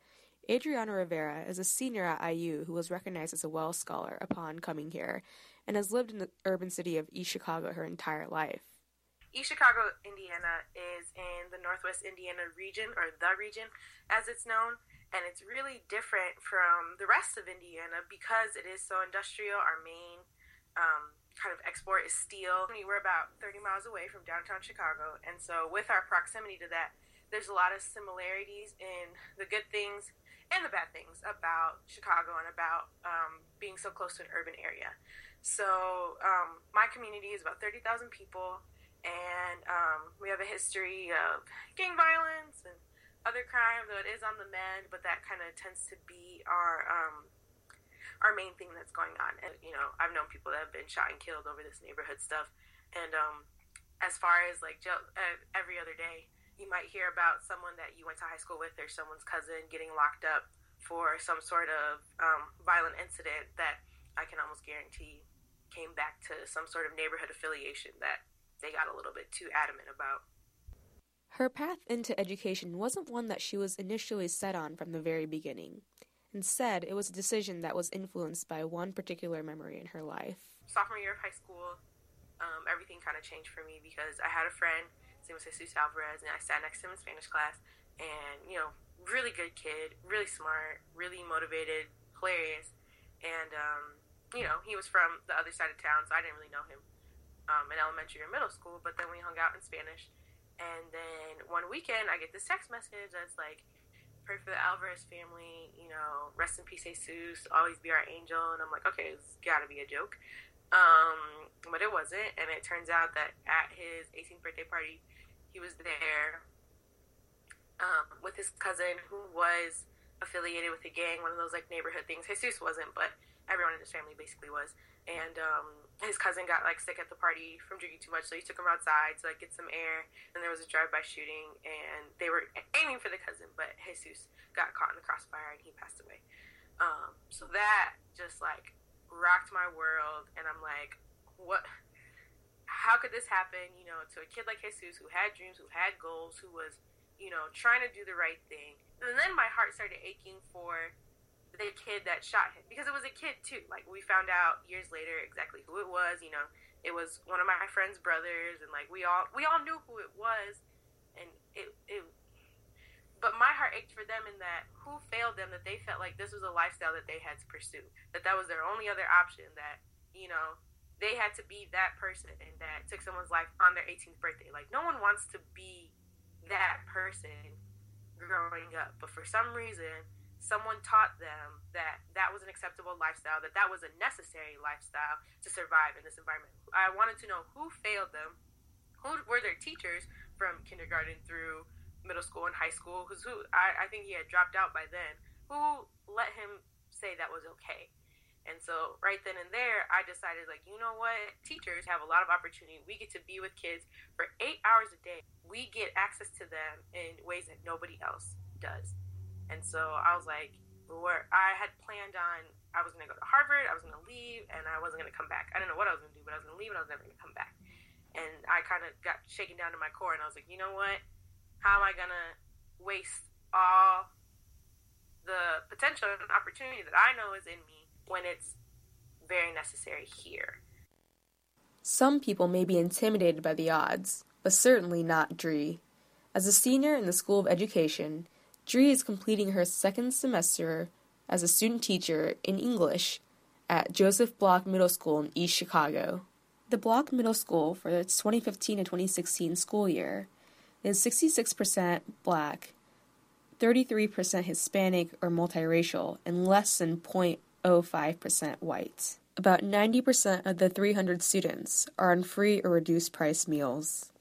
Adriana Rivera is a senior at IU who was recognized as a Wells Scholar upon coming here and has lived in the urban city of East Chicago her entire life. East Chicago, Indiana is in the Northwest Indiana region, or the region as it's known, and it's really different from the rest of Indiana because it is so industrial. Our main um, kind of export is steel. We're about 30 miles away from downtown Chicago, and so with our proximity to that, there's a lot of similarities in the good things and the bad things about Chicago and about um, being so close to an urban area. So um, my community is about 30,000 people, and um, we have a history of gang violence and other crime, though it is on the mend, but that kind of tends to be our um, our main thing that's going on. And you know, I've known people that have been shot and killed over this neighborhood stuff. And um, as far as like every other day, you might hear about someone that you went to high school with or someone's cousin getting locked up for some sort of um, violent incident that I can almost guarantee came back to some sort of neighborhood affiliation that they got a little bit too adamant about. Her path into education wasn't one that she was initially set on from the very beginning. Instead, it was a decision that was influenced by one particular memory in her life. Sophomore year of high school, um, everything kind of changed for me because I had a friend, his name was Jesus Alvarez, and I sat next to him in Spanish class. And, you know, really good kid, really smart, really motivated, hilarious. And, um, you know, he was from the other side of town, so I didn't really know him um, in elementary or middle school, but then we hung out in Spanish. And then one weekend, I get this text message that's like, pray for the Alvarez family. You know, rest in peace, Jesus. Always be our angel. And I'm like, okay, it's got to be a joke. Um, but it wasn't. And it turns out that at his 18th birthday party, he was there um, with his cousin who was affiliated with a gang, one of those like neighborhood things. Jesus wasn't, but everyone in his family basically was. And um, his cousin got like sick at the party from drinking too much, so he took him outside to like get some air. And there was a drive-by shooting, and they were aiming for the cousin, but Jesus got caught in the crossfire and he passed away. Um, so that just like rocked my world, and I'm like, what? How could this happen? You know, to a kid like Jesus who had dreams, who had goals, who was, you know, trying to do the right thing. And then my heart started aching for the kid that shot him because it was a kid too. Like we found out years later exactly who it was. You know, it was one of my friend's brothers, and like we all we all knew who it was, and it it. But my heart ached for them in that who failed them that they felt like this was a lifestyle that they had to pursue, that that was their only other option, that you know they had to be that person and that took someone's life on their 18th birthday. Like no one wants to be that person growing up, but for some reason someone taught them that that was an acceptable lifestyle, that that was a necessary lifestyle to survive in this environment. I wanted to know who failed them, who were their teachers from kindergarten through middle school and high school, who's who I, I think he had dropped out by then, who let him say that was okay. And so right then and there, I decided like, you know what? Teachers have a lot of opportunity. We get to be with kids for eight hours a day. We get access to them in ways that nobody else does. And so I was like, where I had planned on, I was going to go to Harvard, I was going to leave, and I wasn't going to come back. I didn't know what I was going to do, but I was going to leave and I was never going to come back. And I kind of got shaken down to my core, and I was like, you know what? How am I going to waste all the potential and opportunity that I know is in me when it's very necessary here? Some people may be intimidated by the odds, but certainly not Dree. As a senior in the School of Education, Dree is completing her second semester as a student teacher in English at Joseph Block Middle School in East Chicago. The Block Middle School for its 2015 to 2016 school year is 66% black, 33% Hispanic or multiracial, and less than 0.05% white. About 90% of the 300 students are on free or reduced price meals.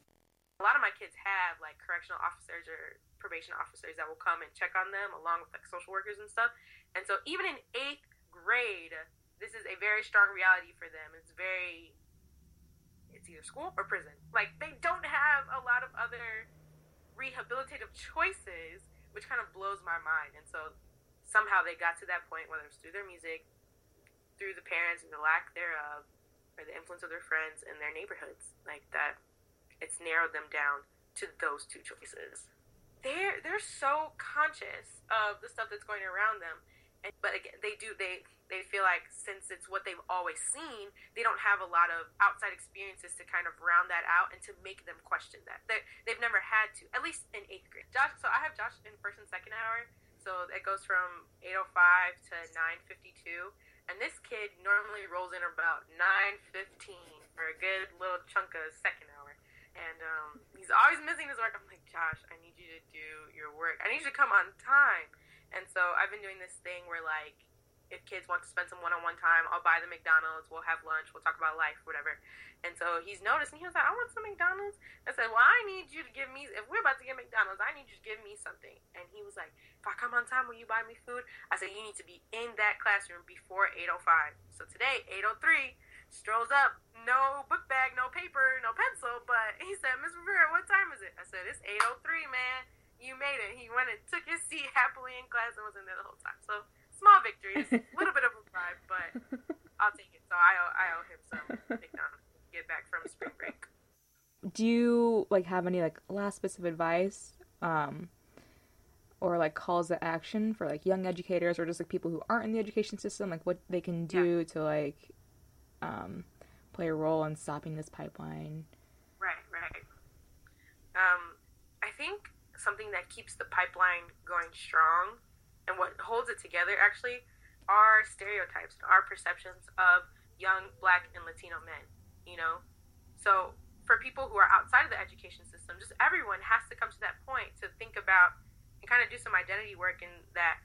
A lot of my kids have like correctional officers or probation officers that will come and check on them along with like social workers and stuff. And so even in eighth grade, this is a very strong reality for them. It's very it's either school or prison. Like they don't have a lot of other rehabilitative choices, which kind of blows my mind. And so somehow they got to that point, whether it's through their music, through the parents and the lack thereof, or the influence of their friends and their neighborhoods, like that it's narrowed them down to those two choices. They're they're so conscious of the stuff that's going around them, and, but again, they do they they feel like since it's what they've always seen, they don't have a lot of outside experiences to kind of round that out and to make them question that. They they've never had to, at least in eighth grade. Josh, so I have Josh in first and second hour, so it goes from 8:05 to 9:52. And this kid normally rolls in about 9:15 for a good little chunk of second hour. And um, he's always missing his work. I'm Josh, I need you to do your work. I need you to come on time. And so I've been doing this thing where like if kids want to spend some one-on-one time, I'll buy the McDonald's. We'll have lunch. We'll talk about life, whatever. And so he's noticed, and he was like, "I want some McDonald's." I said, "Well, I need you to give me. If we're about to get McDonald's, I need you to give me something." And he was like, "If I come on time, will you buy me food?" I said, "You need to be in that classroom before 8:05." So today, 8:03, strolls up, no book bag, no paper, no pencil. But he said, "Miss Rivera, what time is it?" I said, "It's 8:03, man. You made it." He went and <laughs> took his seat happily in class and was in there the whole time. So small victories, a little bit of a bribe, but <laughs> I'll take it. So I owe, I owe him some McDonald's. Get back from spring break. Do you like have any like last bits of advice, um, or like calls to action for like young educators or just like people who aren't in the education system, like what they can do to like, um, play a role in stopping this pipeline? Right, right. Um, I think something that keeps the pipeline going strong and what holds it together actually are stereotypes, and our perceptions of young black and Latino men, you know? So for people who are outside of the education system, just everyone has to come to that point to think about and kind of do some identity work in that,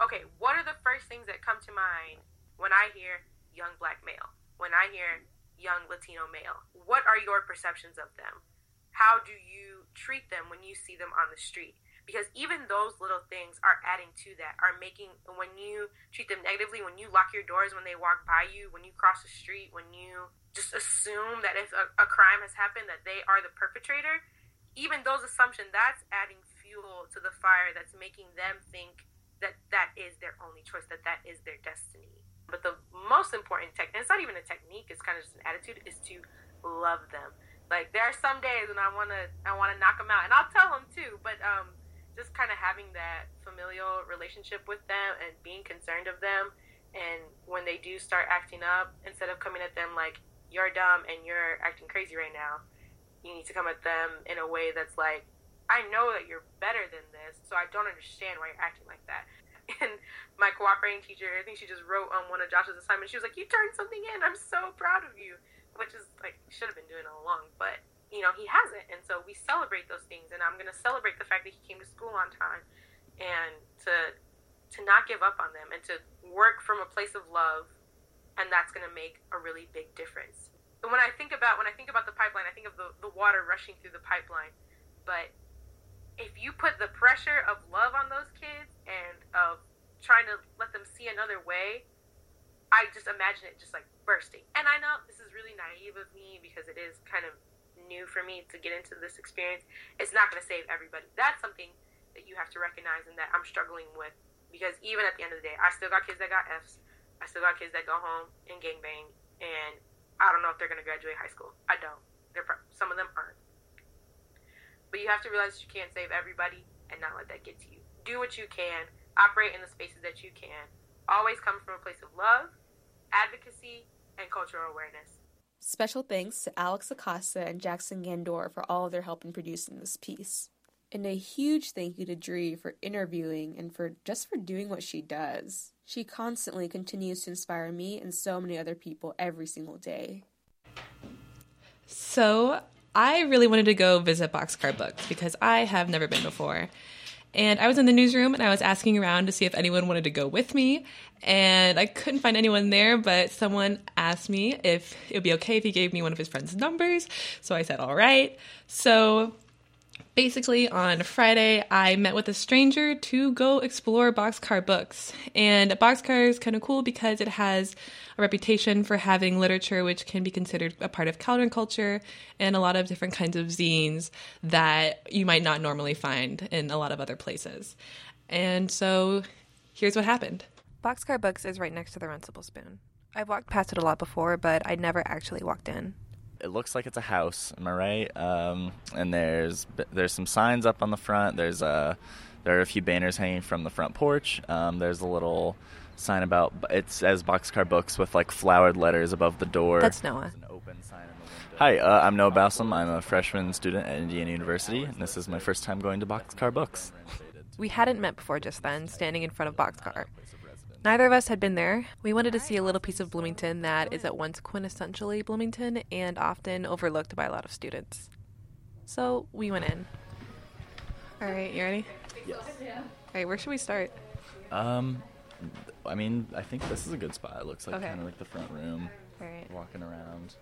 okay, what are the first things that come to mind when I hear young black male? When I hear young Latino male? What are your perceptions of them? How do you treat them when you see them on the street? because even those little things are adding to that are making when you treat them negatively when you lock your doors when they walk by you when you cross the street when you just assume that if a, a crime has happened that they are the perpetrator even those assumptions that's adding fuel to the fire that's making them think that that is their only choice that that is their destiny but the most important technique, it's not even a technique it's kind of just an attitude is to love them like there are some days when i want to i want to knock them out and i'll tell them too but um just kind of having that familial relationship with them and being concerned of them. And when they do start acting up, instead of coming at them like, you're dumb and you're acting crazy right now, you need to come at them in a way that's like, I know that you're better than this, so I don't understand why you're acting like that. And my cooperating teacher, I think she just wrote on one of Josh's assignments, she was like, You turned something in. I'm so proud of you. Which is like, should have been doing all along. But you know, he hasn't. And so we celebrate those things. And I'm to celebrate the fact that he came to school on time and to to not give up on them and to work from a place of love. And that's going to make a really big difference. And when I think about when I think about the pipeline, I think of the, the water rushing through the pipeline. But if you put the pressure of love on those kids and of trying to let them see another way, I just imagine it just like bursting. And I know this is really naive of me because it is kind of new for me to get into this experience. It's not going to save everybody. That's something that you have to recognize and that I'm struggling with because even at the end of the day, I still got kids that got F's. I still got kids that go home and gangbang, and I don't know if they're going to graduate high school. I don't. They're pro- some of them aren't. But you have to realize you can't save everybody and not let that get to you. Do what you can. Operate in the spaces that you can. Always come from a place of love, advocacy, and cultural awareness. Special thanks to Alex Acosta and Jackson Gandor for all of their help in producing this piece. And a huge thank you to Dree for interviewing and for just for doing what she does. She constantly continues to inspire me and so many other people every single day. So, I really wanted to go visit Boxcar Books because I have never been before. And I was in the newsroom and I was asking around to see if anyone wanted to go with me. And I couldn't find anyone there, but someone asked me if it would be okay if he gave me one of his friend's numbers. So I said, all right. So basically on Friday, I met with a stranger to go explore Boxcar Books. And Boxcar is kind of cool because it has a reputation for having literature which can be considered a part of counterculture and a lot of different kinds of zines that you might not normally find in a lot of other places. And so here's what happened. Boxcar Books is right next to the Runcible Spoon. I've walked past it a lot before, but I'd never actually walked in. It looks like it's a house. Am I right? Um, and there's there's some signs up on the front. There's a there are a few banners hanging from the front porch. Um, there's a little sign about it says Boxcar Books with like flowered letters above the door. That's Noah. Hi, uh, I'm Noah Balsam. I'm a freshman student at Indiana University, and this is my first time going to Boxcar Books. We hadn't met before just then, standing in front of Boxcar. Neither of us had been there. We wanted to see a little piece of Bloomington that is at once quintessentially Bloomington and often overlooked by a lot of students. So we went in. All right, you ready? Yes. All right, where should we start? Um, I mean, I think this is a good spot. It looks like Okay. kind of like the front room. Alright. Walking around.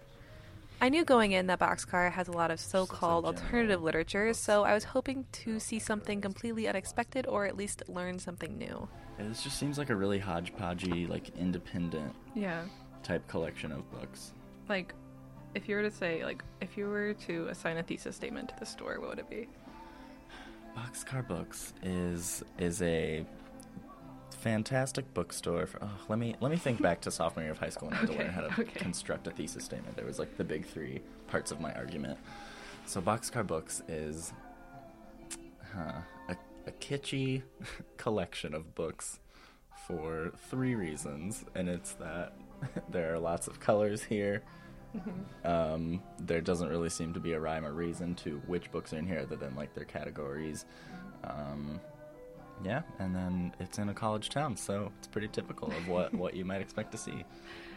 I knew going in that Boxcar has a lot of so called alternative literature, so I was hoping to see something completely unexpected or at least learn something new. Yeah, this just seems like a really hodgepodgey, like independent Yeah. type collection of books. Like, if you were to say, like, if you were to assign a thesis statement to the store, what would it be? <sighs> Boxcar Books is is a fantastic bookstore. For, oh, let me let me think back to sophomore year of high school when <laughs> I had to learn how to okay. construct a thesis statement. There was like the big three parts of my argument. So Boxcar Books is huh, a, a kitschy <laughs> collection of books for three reasons, and it's that <laughs> there are lots of colors here. Um, there doesn't really seem to be a rhyme or reason to which books are in here other than like their categories. Um, yeah, and then it's in a college town, so it's pretty typical of what, <laughs> what you might expect to see.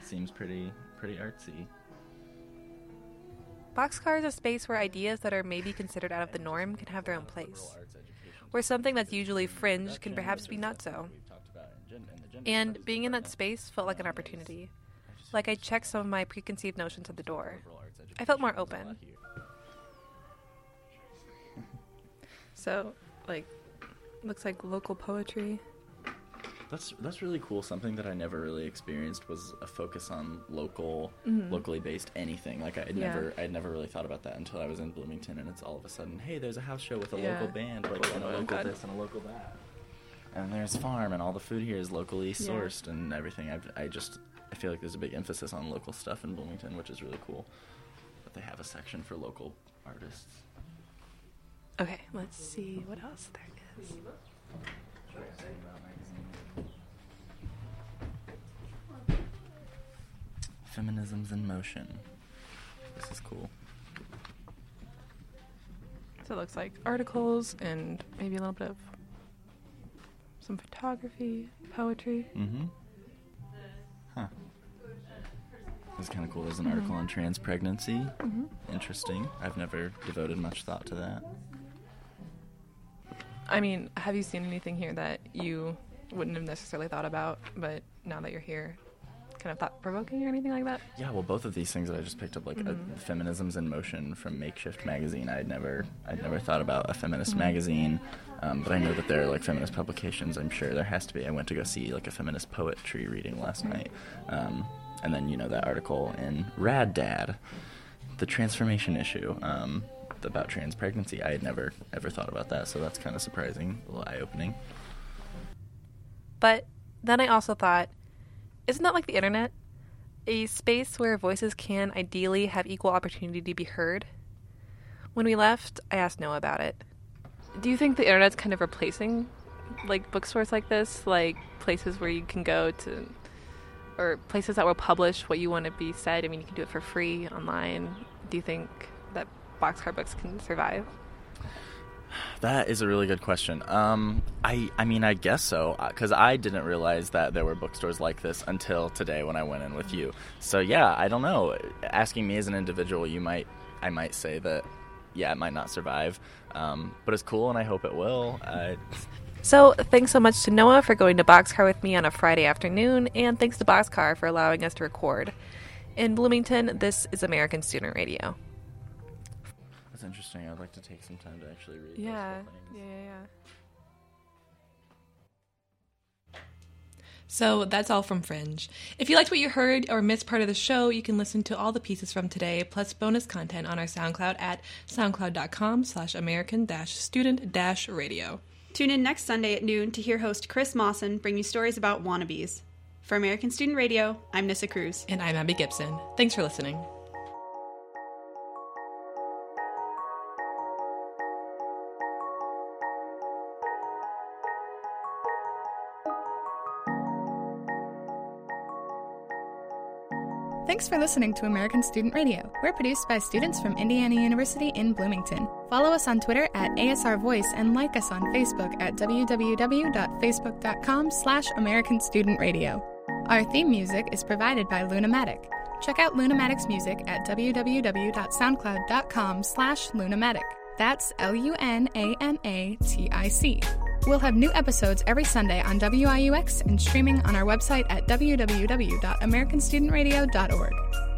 Seems pretty pretty artsy. Boxcar is a space where ideas that are maybe considered out of the norm can have their own place. Where something that's usually fringe can perhaps be not so. And being in that space felt like an opportunity. Like I checked some of my preconceived notions at the door. I felt more open. So, like, looks like local poetry. That's that's really cool. Something that I never really experienced was a focus on local, Mhm. locally based anything. Like I had Yeah. never, I'd never really thought about that until I was in Bloomington, and it's all of a sudden, hey, there's a house show with a Yeah. local band, like and a Oh, local God. this and a local that. And there's farm, and all the food here is locally Yeah. sourced, and everything. I've, I just, I feel like there's a big emphasis on local stuff in Bloomington, which is really cool. But they have a section for local artists. Okay, let's see what else there is. Feminism's in motion. This is cool. So it looks like articles and maybe a little bit of some photography, poetry. Mm-hmm. Huh. This is kind of cool. There's an Mhm. article on trans pregnancy. Mhm. Interesting. I've never devoted much thought to that. I mean, have you seen anything here that you wouldn't have necessarily thought about, but now that you're here, kind of thought provoking or anything like that? Yeah, well, both of these things that I just picked up, like uh, Mhm. Feminisms in Motion from Makeshift Magazine, I'd never, I'd never thought about a feminist Mhm. magazine, um, but I know that there are like feminist publications. I'm sure there has to be. I went to go see like a feminist poetry reading last night, um, and then you know that article in Rad Dad, the transformation issue. Um, about trans pregnancy, I had never ever thought about that, so that's kind of surprising, a little eye opening. But then I also thought, isn't that like the internet? A space where voices can ideally have equal opportunity to be heard? When we left, I asked Noah about it. Do you think the internet's kind of replacing like bookstores like this, like places where you can go to or places that will publish what you want to be said? I mean, you can do it for free online. Do you think that boxcar books can survive? That is a really good question. Um, I I mean I guess so because I didn't realize that there were bookstores like this until today when I went in with you. So yeah, I don't know. Asking me as an individual, you might I might say that yeah, it might not survive, um, but it's cool and I hope it will. Uh, <laughs> So, thanks so much to Noah for going to Boxcar with me on a Friday afternoon, and thanks to Boxcar for allowing us to record. In Bloomington, this is American Student Radio. That's interesting. I'd like to take some time to actually read. those Yeah, yeah, yeah. So that's all from Fringe. If you liked what you heard or missed part of the show, you can listen to all the pieces from today, plus bonus content on our SoundCloud at soundcloud.com slash American student radio. Tune in next Sunday at noon to hear host Chris Mawson bring you stories about wannabes. For American Student Radio, I'm Nissa Cruz. And I'm Abby Gibson. Thanks for listening. Thanks for listening to American Student Radio. We're produced by students from Indiana University in Bloomington. Follow us on Twitter at ASR Voice and like us on Facebook at www.facebook.com slash American Student Radio. Our theme music is provided by Lunamatic. Check out Lunamatic's music at www.soundcloud.com slash Lunamatic. That's L-U-N-A-M-A-T-I-C. We'll have new episodes every Sunday on WIUX and streaming on our website at www.americanstudentradio.org.